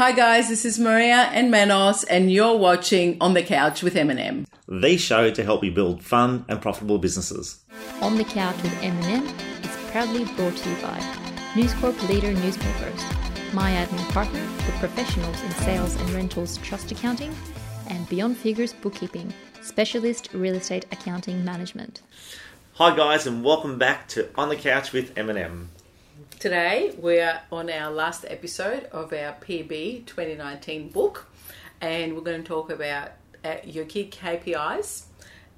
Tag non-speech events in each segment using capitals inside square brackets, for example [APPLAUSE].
Hi guys, this is Maria and Manos, and you're watching On the Couch with Eminem. The show to help you build fun and profitable businesses. On the Couch with Eminem is proudly brought to you by News Corp Leader Newspapers, My Admin Partner for professionals in sales and rentals trust accounting, and Beyond Figures Bookkeeping, specialist real estate accounting management. Hi guys, and welcome back to On the Couch with Eminem. Today we're on our last episode of our PB 2019 book, and we're going to talk about uh, your key KPIs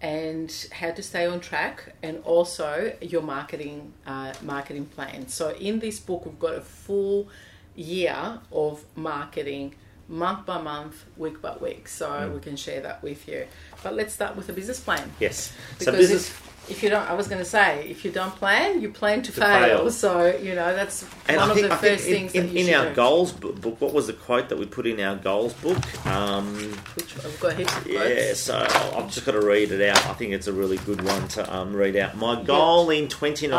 and how to stay on track, and also your marketing uh, marketing plan. So in this book, we've got a full year of marketing month by month, week by week. So Mm. we can share that with you. But let's start with a business plan. Yes. Because so business if, if you don't, I was going to say, if you don't plan, you plan to, To fail. fail. So you know that's and one I think, of the I first in, things in, that you in our do. goals book, what was the quote that we put in our goals book? Um, Which I've got heaps of quotes. yeah, so I've just got to read it out. I think it's a really good one to um, read out. My goal in 2019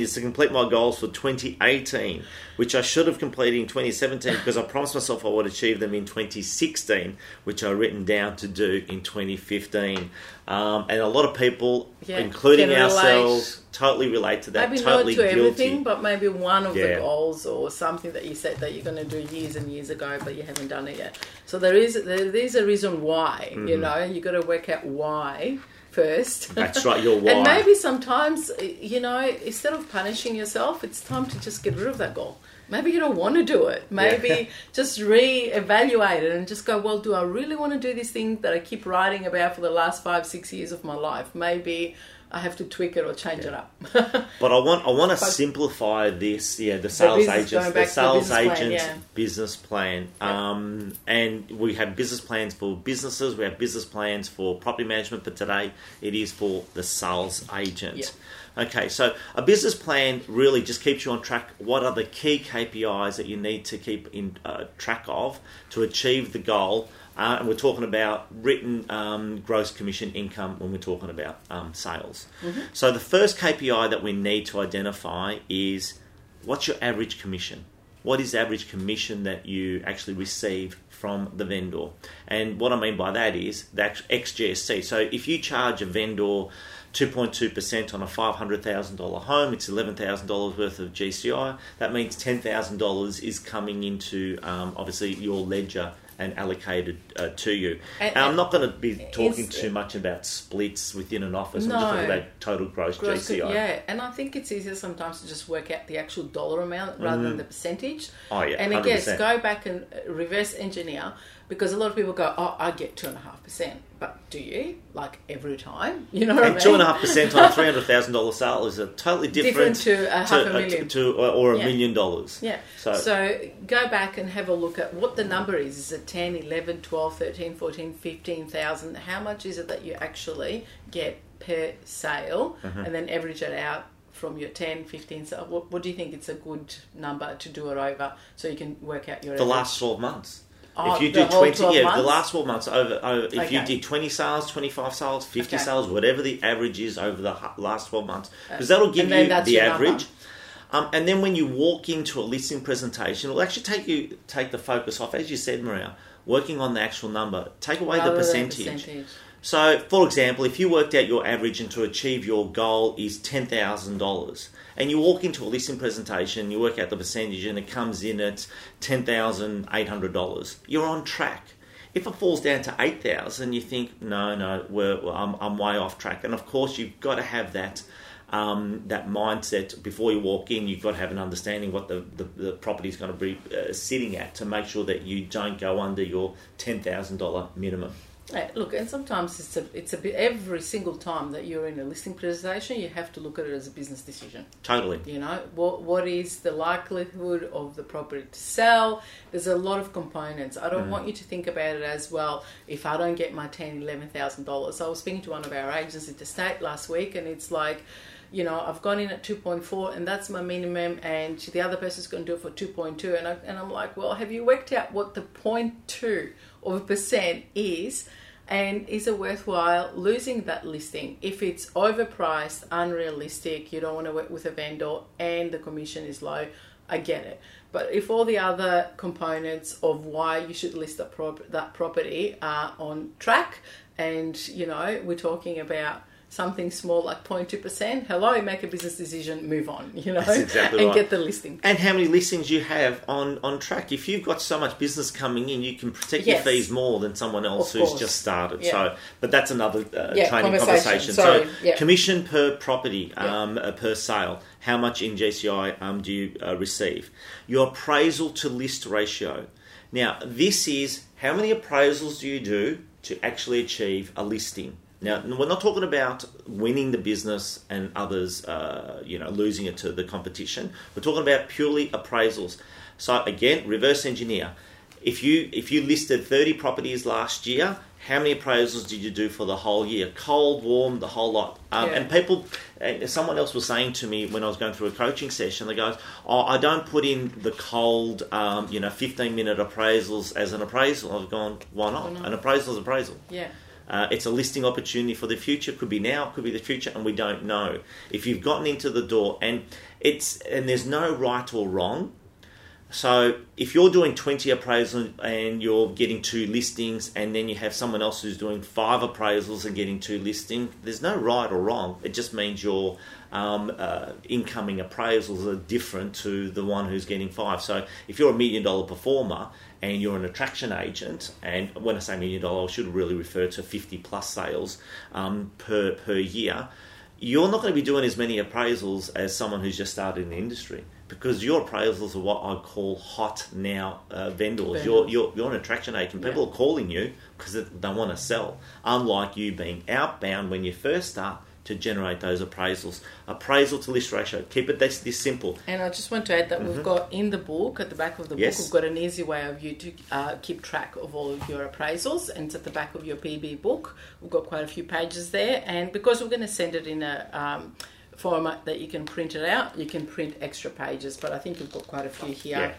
Ah. is to complete my goals for 2018, which I should have completed in 2017 because I promised myself I would achieve them in 2016, which I've written down to do in 2015. Um, and a lot of people, Yeah, including can relate. ourselves, totally relate to that. Maybe totally not to guilty. everything, but maybe one of the goals or something that you said that you're going to do years and years ago, but you haven't done it yet. So there is there is a reason why. Mm-hmm. You know, you got to work out why first. That's right, your why. [LAUGHS] And maybe sometimes, you know, instead of punishing yourself, it's time to just get rid of that goal. Maybe you don't want to do it. Maybe Yeah. [LAUGHS] just re-evaluate it and just go, well, do I really want to do this thing that I keep writing about for the last five, six years of my life? Maybe I have to tweak it or change it up. [LAUGHS] But I want I want to But- simplify this. Yeah, the sales business- agents, the back to the sales business plan, agents yeah. business plan. Yeah. Um, and we have business plans for businesses. We have business plans for property management. But today it is for the sales agent. Yeah. Okay, so a business plan really just keeps you on track. What are the key KPIs that you need to keep in uh, track of to achieve the goal? Uh, and we're talking about written um, gross commission income when we're talking about um, sales. So the first KPI that we need to identify is what's your average commission? What is the average commission that you actually receive from the vendor? And what I mean by that is that ex GST. So if you charge a vendor 2.2% on a $500,000 home, it's $11,000 worth of GCI. That means $10,000 is coming into um, obviously your ledger and allocated uh, to you. And- And, I'm not going to be talking too much about splits within an office. I'm No. just talking about total gross, Gross GCI. Yeah, and I think it's easier sometimes to just work out the actual dollar amount rather than the percentage. Oh, yeah, and I guess 100%. go back and uh, reverse engineer because a lot of people go, "Oh, I get two and a half percent," but do you like every time? [LAUGHS] You know And two and a half percent on a [LAUGHS] three hundred thousand dollar sale is a totally different, Different to a half a million. to, or, or a Yeah. million dollars. Yeah. So, So, go back and have a look at what the number is. Is it 10, 11, 12, 13, 14, 15,000? How much is it that you actually get per sale? Mm-hmm. And then average it out from your 10, 15. So what, what do you think it's a good number to do it over so you can work out your the average? last twelve months. Oh, if you do twenty, 12 yeah, the last twelve months over. over if you did twenty sales, twenty five sales, fifty Okay. sales, whatever the average is over the last twelve months, because that'll give you the average. Um, and then when you walk into a listing presentation, it'll actually take you take the focus off, as you said, Maria, working on the actual number. Take away the percentage. percentage. So, for example, if you worked out your average and to achieve your goal is ten thousand dollars, and you walk into a listing presentation, you work out the percentage, and it comes in at ten thousand eight hundred dollars, you're on track. If it falls down to eight thousand, you think, no, no, I'm, I'm way off track. And of course, you've got to have that um, that mindset before you walk in. You've got to have an understanding what the, the, the property is going to be uh, sitting at to make sure that you don't go under your ten thousand dollar minimum. Hey, look, and sometimes it's a it's a bit every single time that you're in a listing presentation, you have to look at it as a business decision. Totally. You know, what what is the likelihood of the property to sell? There's a lot of components. I don't mm. want you to think about it as well. If I don't get my ten, eleven thousand dollars, I was speaking to one of our agents at the state last week, and it's like. You know, I've gone in at 2.4 and that's my minimum, and the other person's going to do it for 2.2. And, I, and I'm like, well, have you worked out what the 0.2 of a percent is? And is it worthwhile losing that listing if it's overpriced, unrealistic, you don't want to work with a vendor, and the commission is low? I get it. But if all the other components of why you should list that, prop- that property are on track, and you know we're talking about something small like 0.2%, hello, make a business decision, move on, you know, exactly and right. get the listing. and how many listings you have on, on track. If you've got so much business coming in, you can protect Yes. your fees more than someone else who's just started. Yeah. So, but that's another uh, Yeah, training conversation. conversation. Sorry. So, Yeah. commission per property, um, uh, per sale. How much in GCI um, do you uh, receive? Your appraisal to list ratio. Now, this is how many appraisals do you do to actually achieve a listing? Now, we're not talking about winning the business and others, uh, you know, losing it to the competition. We're talking about purely appraisals. So again, reverse engineer. If you if you listed thirty properties last year, how many appraisals did you do for the whole year? Cold, warm, the whole lot. Um, Yeah. And people, and someone else was saying to me when I was going through a coaching session, they goes, "Oh, I don't put in the cold, um, you know, fifteen minute appraisals as an appraisal." I've gone, "Why not? Why not? An appraisal is appraisal." Yeah. Uh, it's a listing opportunity for the future. Could be now, could be the future, and we don't know. If you've gotten into the door, and it's and there's no right or wrong. So if you're doing 20 appraisals and you're getting two listings, and then you have someone else who's doing five appraisals and getting two listings, there's no right or wrong. It just means your um, uh, incoming appraisals are different to the one who's getting five. So if you're a million dollar performer and you're an attraction agent, and when I say million dollar, I should really refer to 50 plus sales um, per per year. You're not going to be doing as many appraisals as someone who's just started in the industry because your appraisals are what I call hot now uh, vendors. You're, you're, you're an attraction agent. People Yeah. are calling you because they want to sell. Unlike you being outbound when you first start to generate those appraisals. Appraisal to list ratio. Keep it this, this simple. And I just want to add that we've got in the book, at the back of the Mm-hmm. Yes. book, we've got an easy way of you to uh, keep track of all of your appraisals. And it's at the back of your PB book. We've got quite a few pages there. And because we're going to send it in a um, format that you can print it out, you can print extra pages. But I think we've got quite a few here.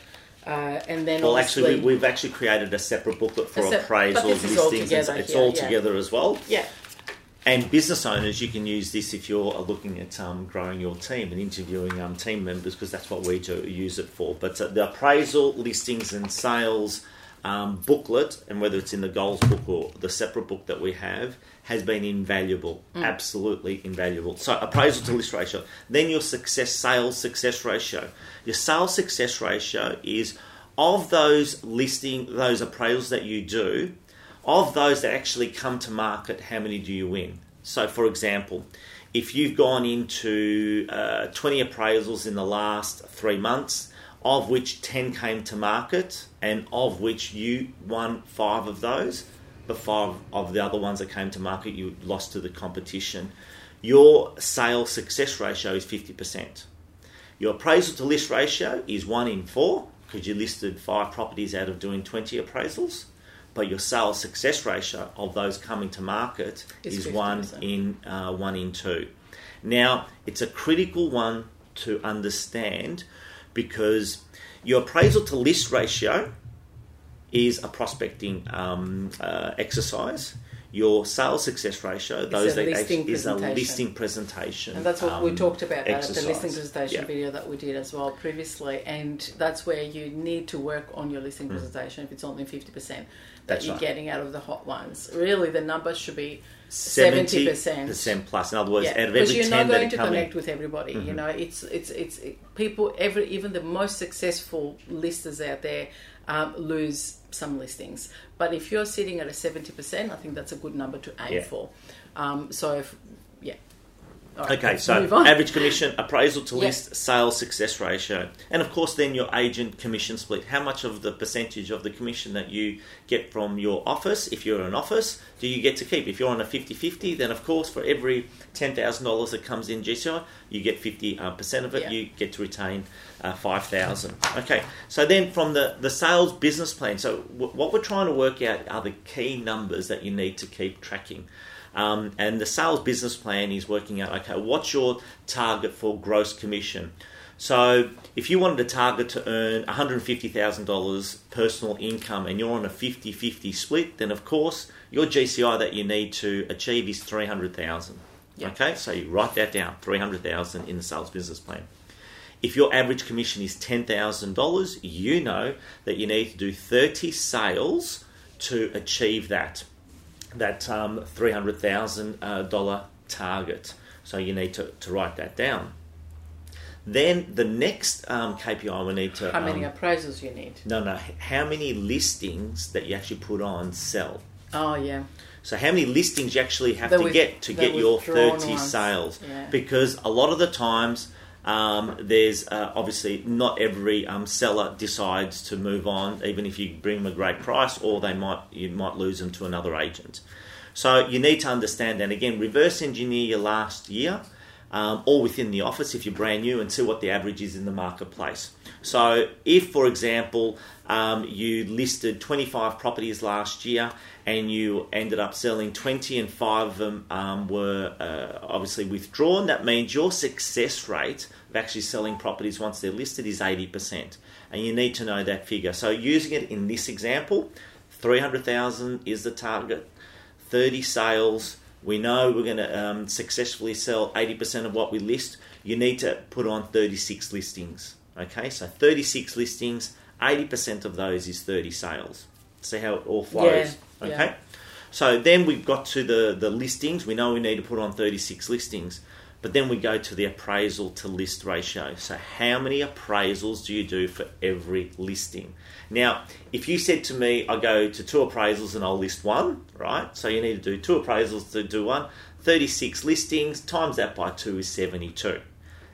Uh, and then Well, actually, we, we've actually created a separate booklet for A sep- appraisal but all listings. together it's here, all yeah. together as well. yeah, And business owners, you can use this if you're looking at um, growing your team and interviewing um, team members because that's what we do use it for. But uh, the appraisal, listings, and sales um, booklet, and whether it's in the goals book or the separate book that we have, has been invaluable. Absolutely invaluable. So appraisal to list ratio. Then your success sales success ratio. Your sales success ratio is of those listing those appraisals that you do of those that actually come to market, how many do you win? So, for example, if you've gone into uh, 20 appraisals in the last three months, of which 10 came to market, and of which you won five of those, but five of the other ones that came to market you lost to the competition, your sale success ratio is 50%. Your appraisal to list ratio is one in four because you listed five properties out of doing 20 appraisals. But your sales success ratio of those coming to market Is is one 50%. in uh, one in two. Now it's a critical one to understand because your appraisal to list ratio is a prospecting um, uh, exercise. Your sales success ratio, those that actually, is a listing presentation. And that's what we um, talked about that at the listing presentation Yeah. video that we did as well previously. And that's where you need to work on your listing presentation if it's only 50% that Mm. That's you're right. getting out of the hot ones. Really, the number should be 70 70%. percent plus. In other words, Yeah, out of because you're not going to coming, connect with everybody. You know, it's it's it's it, people. Every even the most successful listers out there um, lose some listings. But if you're sitting at a seventy percent, I think that's a good number to aim Yeah. for. Um, so if yeah. Right, Okay, so average commission, appraisal to Yeah. list, sales success ratio, and of course, then your agent commission split. How much of the percentage of the commission that you get from your office, if you're an office, do you get to keep? If you're on a 50 50, then of course, for every $10,000 that comes in GCI, you get 50% uh, of it, Yeah. you get to retain uh, 5000 Okay, so then from the, the sales business plan, so w- what we're trying to work out are the key numbers that you need to keep tracking. Um, and the sales business plan is working out okay, what's your target for gross commission? So, if you wanted a target to earn $150,000 personal income and you're on a 50 50 split, then of course your GCI that you need to achieve is 300000 Yeah. Okay, so you write that down 300000 in the sales business plan. if your average commission is $10,000, you know that you need to do 30 sales to achieve that that um, $300,000 target. So you need to, to write that down. Then the next um, KPI we need to. How many um, appraisals you need? no, no. How many listings that you actually put on sell? Oh yeah. So how many listings you actually have The to get to get your 30 ones. sales? Yeah. Because a lot of the times um, there's uh, obviously not every um, seller decides to move on, even if you bring them a great price, or they might you might lose them to another agent. So you need to understand that again. Reverse engineer your last year, um, or within the office if you're brand new, and see what the average is in the marketplace. So if, for example, um, you listed 25 properties last year and you ended up selling 20 and five of them um, were uh, obviously withdrawn, that means your success rate of actually selling properties once they're listed is 80%. And you need to know that figure. So using it in this example, 300,000 is the target, 30 sales. We know we're going to um, successfully sell 80% of what we list. You need to put on 36 listings. Okay, so 36 listings, 80% of those is 30 sales. See how it all flows? Yeah, okay. yeah. So then we've got to the, the listings. We know we need to put on 36 listings. But then we go to the appraisal to list ratio. So, how many appraisals do you do for every listing? Now, if you said to me, I go to two appraisals and I'll list one, right? So, you need to do two appraisals to do one. 36 listings times that by two is 72.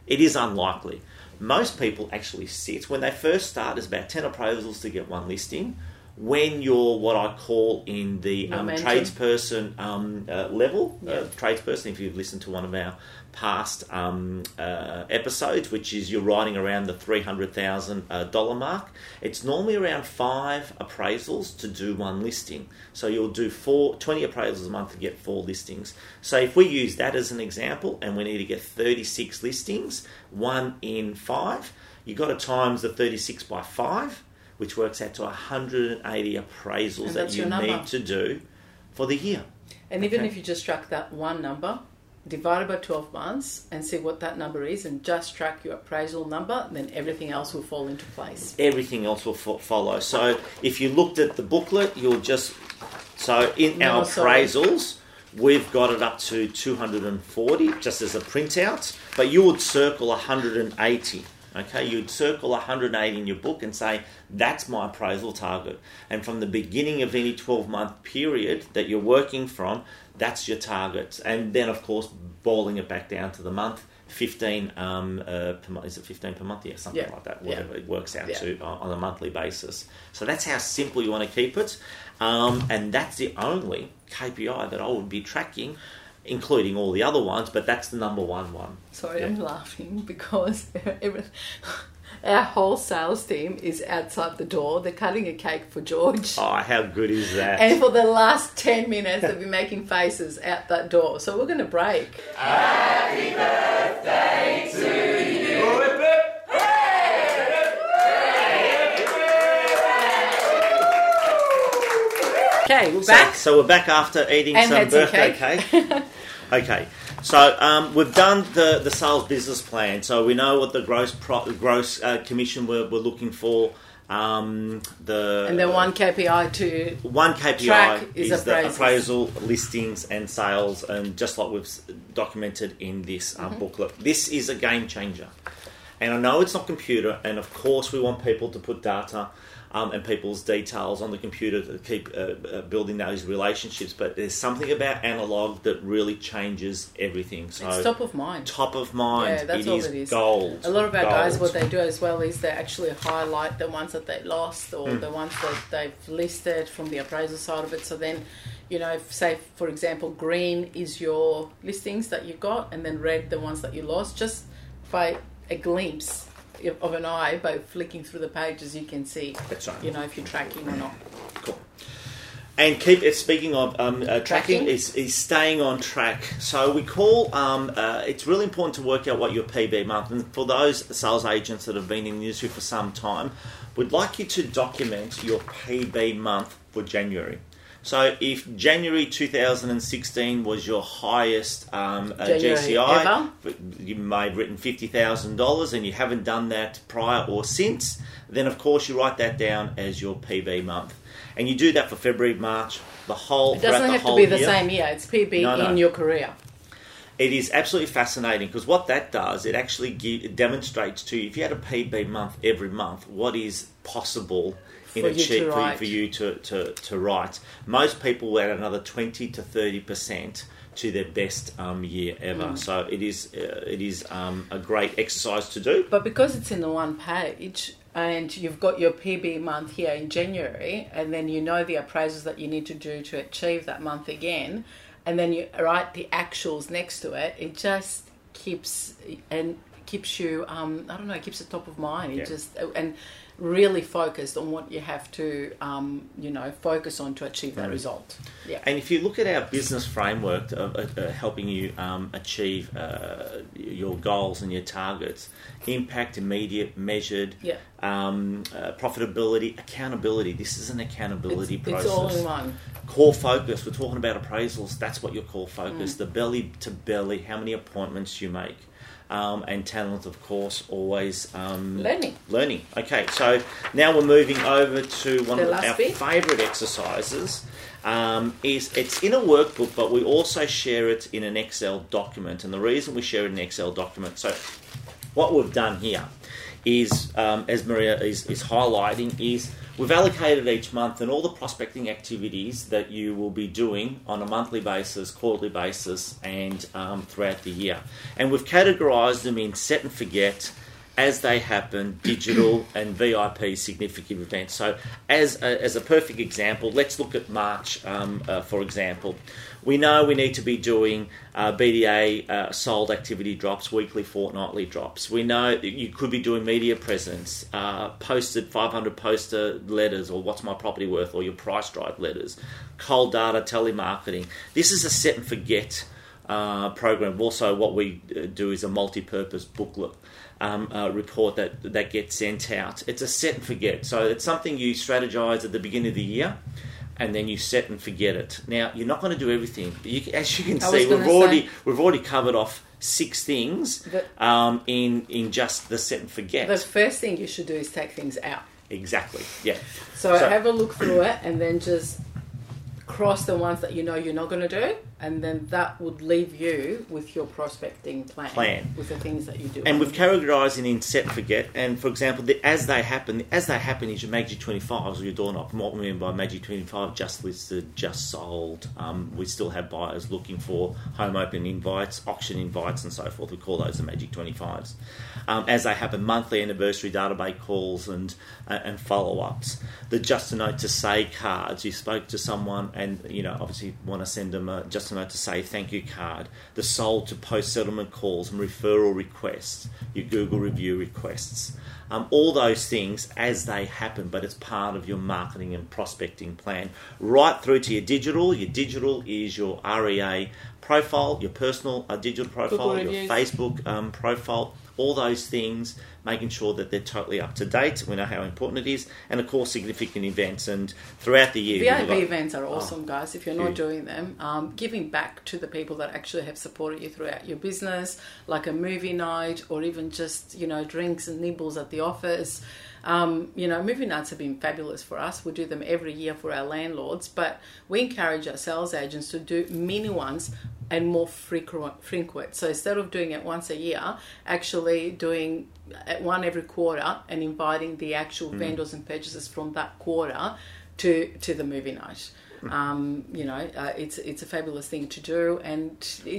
It is unlikely. Most people actually sit, when they first start, there's about 10 appraisals to get one listing. When you're what I call in the um, tradesperson um, uh, level, Yeah. uh, tradesperson, if you've listened to one of our past um, uh, episodes, which is you're riding around the $300,000 uh, mark, it's normally around five appraisals to do one listing. So you'll do four, 20 appraisals a month to get four listings. So if we use that as an example and we need to get 36 listings, one in five, you've got to times the 36 by five, which works out to 180 appraisals And that you need to do for the year. And even if you just track that one number, divide it by 12 months and see what that number is and just track your appraisal number, then everything else will fall into place. everything else will fo- follow. So if you looked at the booklet, you'll just so in No, our sorry. appraisals, we've got it up to 240 just as a printout, but you would circle 180. Okay, you'd circle 180 in your book and say that's my appraisal target. And from the beginning of any 12 month period that you're working from, that's your target. And then, of course, boiling it back down to the month. 15 um, uh, per month. Is it 15 per month? Yeah, something Yeah. like that. Yeah. Whatever it works out Yeah. to on on a monthly basis. So that's how simple you want to keep it, um, and that's the only KPI that I would be tracking, including all the other ones. But that's the number one one. Sorry, Yeah. I'm laughing because [LAUGHS] our whole sales team is outside the door. They're cutting a cake for George. Oh, how good is that? And for the last 10 minutes, they've been making faces out that door. So we're going to break. Happy birthday to you. Okay, we're So- back. So, we're back after eating And some some birthday cake. cake. [LAUGHS] okay. So um, we've done the, the sales business plan. So we know what the gross pro, gross uh, commission we're, we're looking for. Um, the And then one KPI to one KPI track is is, the appraisal, listings, and sales, and just like we've documented in this um, Mm-hmm. booklet, this is a game changer. And I know it's not computer, and of course we want people to put data um, and people's details on the computer to keep uh, uh, building those relationships. But there's something about analog that really changes everything. So it's top of mind. top of mind, Yeah, that's it all is it is. gold. A lot of our guys, what they do as well is they actually highlight the ones that they lost or Hmm. the ones that they've listed from the appraisal side of it. So then, you know, say for example, green is your listings that you got, and then red the ones that you lost. Just by a glimpse of an eye, by flicking through the pages, you can see, That's right. you know, if you're tracking or not. Cool. And keep it. Speaking of um, uh, tracking, is, is staying on track. So we call. Um, uh, it's really important to work out what your PB month. And for those sales agents that have been in the industry for some time, we'd like you to document your PB month for January. So if January 2016 was your highest um, uh, GCI, ever. you may have written $50,000 and you haven't done that prior or since, then of course you write that down as your PB month. And you do that for February, March, the whole It doesn't have to be the same year. It's PB No, no. in your career. It is absolutely fascinating because what that does, it actually gi- it demonstrates to you if you had a PB month every month, what is possible in For a cheat for, for you to, to, to write. Most people add another 20 to 30% to their best um, year ever. Mm. So it is, uh, it is um, a great exercise to do. But because it's in the one page and you've got your PB month here in January, and then you know the appraisals that you need to do to achieve that month again, and then you write the actuals next to it, it just keeps and keeps you um, I don't know, it keeps it top of mind. It Yeah. just and really focused on what you have to um, you know focus on to achieve that result. Yeah. And if you look at our business framework of uh, uh, helping you um, achieve uh, your goals and your targets, impact, immediate, measured, Yeah. um, uh, profitability, accountability. This is an accountability It's, process. it's all in one. Core focus. We're talking about appraisals. That's what your core Mm. focus. The belly to belly. How many appointments you make. Um, and talent, of course, always um, Learning. Learning. Okay, so now we're moving over to one The of our bit. favourite exercises. Um, is it's in a workbook, but we also share it in an Excel document. And the reason we share it in an Excel document, so what we've done here is, um, as Maria is, is highlighting, is we've allocated each month and all the prospecting activities that you will be doing on a monthly basis, quarterly basis, and um, throughout the year. And we've categorised them in set and forget. As they happen, digital [CLEARS THROAT] and VIP significant events. So, as a, as a perfect example, let's look at March, um, uh, for example. We know we need to be doing uh, BDA uh, sold activity drops, weekly, fortnightly drops. We know that you could be doing media presence, uh, posted 500 poster letters, or what's my property worth, or your price drive letters, cold data, telemarketing. This is a set and forget uh, program. Also, what we uh, do is a multi-purpose booklet um, uh, report that that gets sent out. It's a set and forget. So it's something you strategize at the beginning of the year. And then you set and forget it. Now you're not going to do everything. You, as you can I see, we've already say- we've already covered off six things The- um, in in just the set and forget. The first thing you should do is take things out. Exactly. Yeah. So, So- have a look through it and then just cross the ones that you know you're not going to do, and then that would leave you with your prospecting plan, Plan. with the things that you do. And we've categorised it in set forget. And for example, the, as they happen, as they happen is your Magic 25s or your door knock. And what we mean by Magic 25, just listed, just sold. Um, we still have buyers looking for home open invites, auction invites, and so forth. We call those the Magic 25s. Um, as they happen, monthly anniversary database calls and uh, and follow ups. The just a note to say cards. You spoke to someone, and you know obviously want to send them a just note to say thank you card. The sold to post settlement calls and referral requests. Your Google review requests. Um, all those things as they happen, but it's part of your marketing and prospecting plan. Right through to your digital. Your digital is your REA profile, your personal uh, digital profile, your. Facebook um, profile, all those things, making sure that they're totally up to date. We know how important it is, and of course, significant events. And throughout the year, VIP got- events are awesome, guys. If you're not doing them, um, giving back to the people that actually have supported you throughout your business, like a movie night or even just you know drinks and nibbles at the office. Um, you know, movie nights have been fabulous for us. We do them every year for our landlords, but we encourage our sales agents to do mini ones and more frequent. frequent. So instead of doing it once a year, actually doing one every quarter and inviting the actual vendors and purchases from that quarter to to the movie night. Um, you know, uh, it's it's a fabulous thing to do, and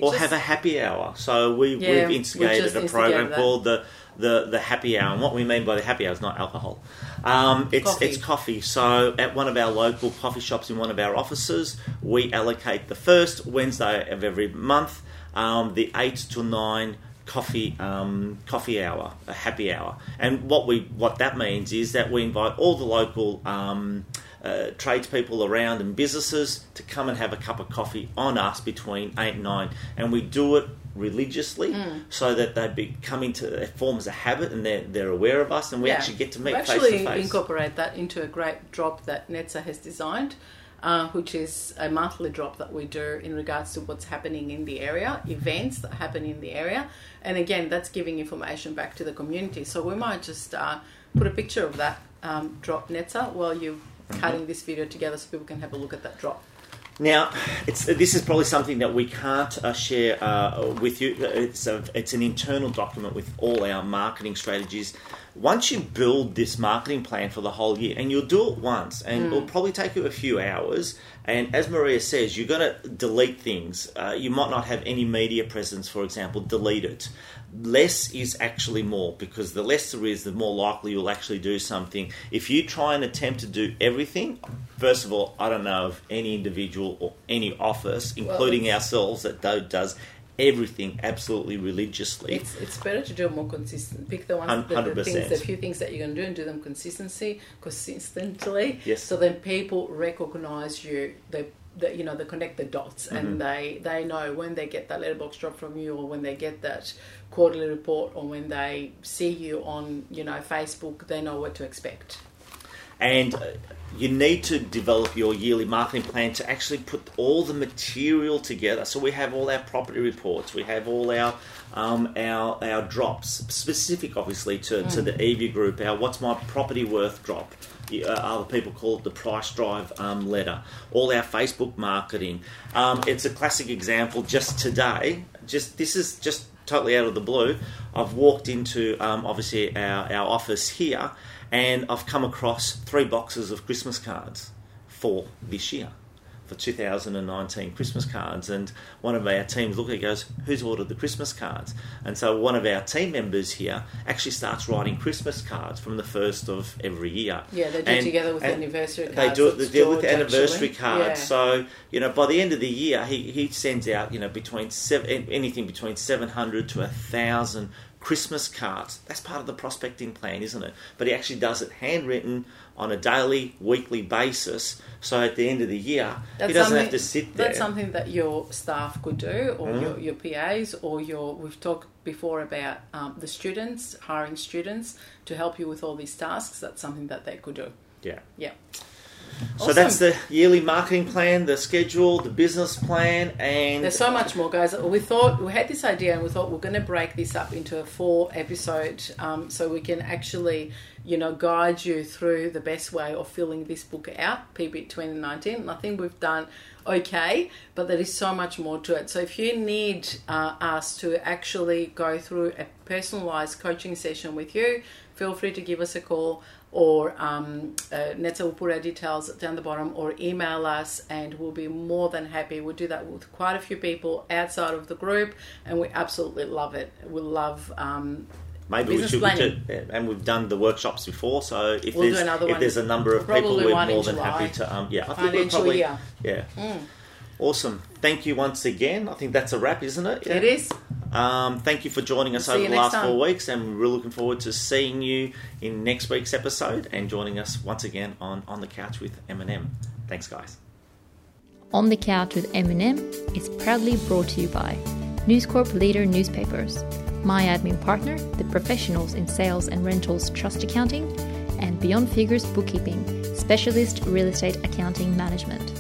or just, have a happy hour. So we, Yeah, we've we instigated just a program that. called the, the the happy hour. And what we mean by the happy hour is not alcohol. Um, it's Coffee. it's coffee. So at one of our local coffee shops in one of our offices, we allocate the first Wednesday of every month, um, the eight to nine coffee um, coffee hour, a happy hour. And what we what that means is that we invite all the local um, uh, tradespeople around and businesses to come and have a cup of coffee on us between eight and nine, and we do it religiously Mm. so that they become into it forms a habit and they're they're aware of us and we Yeah. actually get to meet We face actually to face. incorporate that into a great drop that Netza has designed. uh, which is a monthly drop that we do in regards to what's happening in the area, events that happen in the area. And again, that's giving information back to the community. So we might just uh, put a picture of that um, drop, Netza, while you're cutting this video together so people can have a look at that drop. Now, it's, this is probably something that we can't uh, share uh, with you. It's, a, it's an internal document with all our marketing strategies. Once you build this marketing plan for the whole year, and you'll do it once, and it'll probably take you a few hours. And as Maria says, you're going to delete things. Uh, you might not have any media presence, for example, delete it. Less is actually more because the less there is, the more likely you'll actually do something. If you try and attempt to do everything, first of all, I don't know of any individual or any office, including it's- ourselves, that do, does everything absolutely religiously. It's, it's better to do more consistent. Pick the ones, the, the things, 100%. the few things that you're going to do, and do them consistency, consistently. Yes. So then people recognize you. They, they you know, they connect the dots, Mm-hmm. and they they know when they get that letterbox drop from you, or when they get that quarterly report, or when they see you on you know Facebook, they know what to expect. and uh, you need to develop your yearly marketing plan to actually put all the material together. So we have all our property reports, we have all our um, our our drops specific, obviously to, to the Evie group. Our what's my property worth drop. Uh, other people call it the price drive um, letter. All our Facebook marketing. Um, it's a classic example. Just today, just this is just totally out of the blue. I've walked into um, obviously our, our office here, and I've come across three boxes of Christmas cards for this year, for 2019 Christmas cards. And one of our teams looked at it goes, Who's ordered the Christmas cards? And so one of our team members here actually starts writing Christmas cards from the first of every year. Yeah, they do And- together with anniversary They cards. do it. They deal with anniversary actually. cards. Yeah. So you know, by the end of the year, he, he sends out you know between seven anything between seven hundred to a thousand Christmas cards. That's part of the prospecting plan, isn't it? But he actually does it handwritten on a daily, weekly basis. So at the end of the year, he doesn't have to sit there. That's something that your staff could do, or Mhm. your, your PAs, or your. We've talked before about um, the students hiring students to help you with all these tasks. That's something that they could do. yeah. Yeah. So Awesome. that's the yearly marketing plan, the schedule, the business plan, and There's so much more, guys. We thought we had this idea, and we thought we're going to break this up into a four episode, um, so we can actually, you know, guide you through the best way of filling this book out, PB 2019. And I think we've done okay, but there is so much more to it. So if you need uh, us to actually go through a personalized coaching session with you, feel free to give us a call or um, uh, put our details down the bottom or email us and we'll be more than happy. We'll do that with quite a few people outside of the group and we absolutely love it. We love um, Maybe we should, planning. we and we've done the workshops before. So if We'll do there's if there's a number of people, we're more than July. happy to. Um, yeah, I think we'll probably year. yeah. Mm. Awesome. Thank you once again. I think that's a wrap, isn't it? Yeah. It is. Um, thank you for joining us See over the last time. four weeks, and we're looking forward to seeing you in next week's episode and joining us once again on on the couch with Eminem. Thanks, guys. On the Couch with Eminem is proudly brought to you by News Corp Leader Newspapers, my admin partner, the professionals in sales and rentals trust accounting, and Beyond Figures Bookkeeping, specialist real estate accounting management.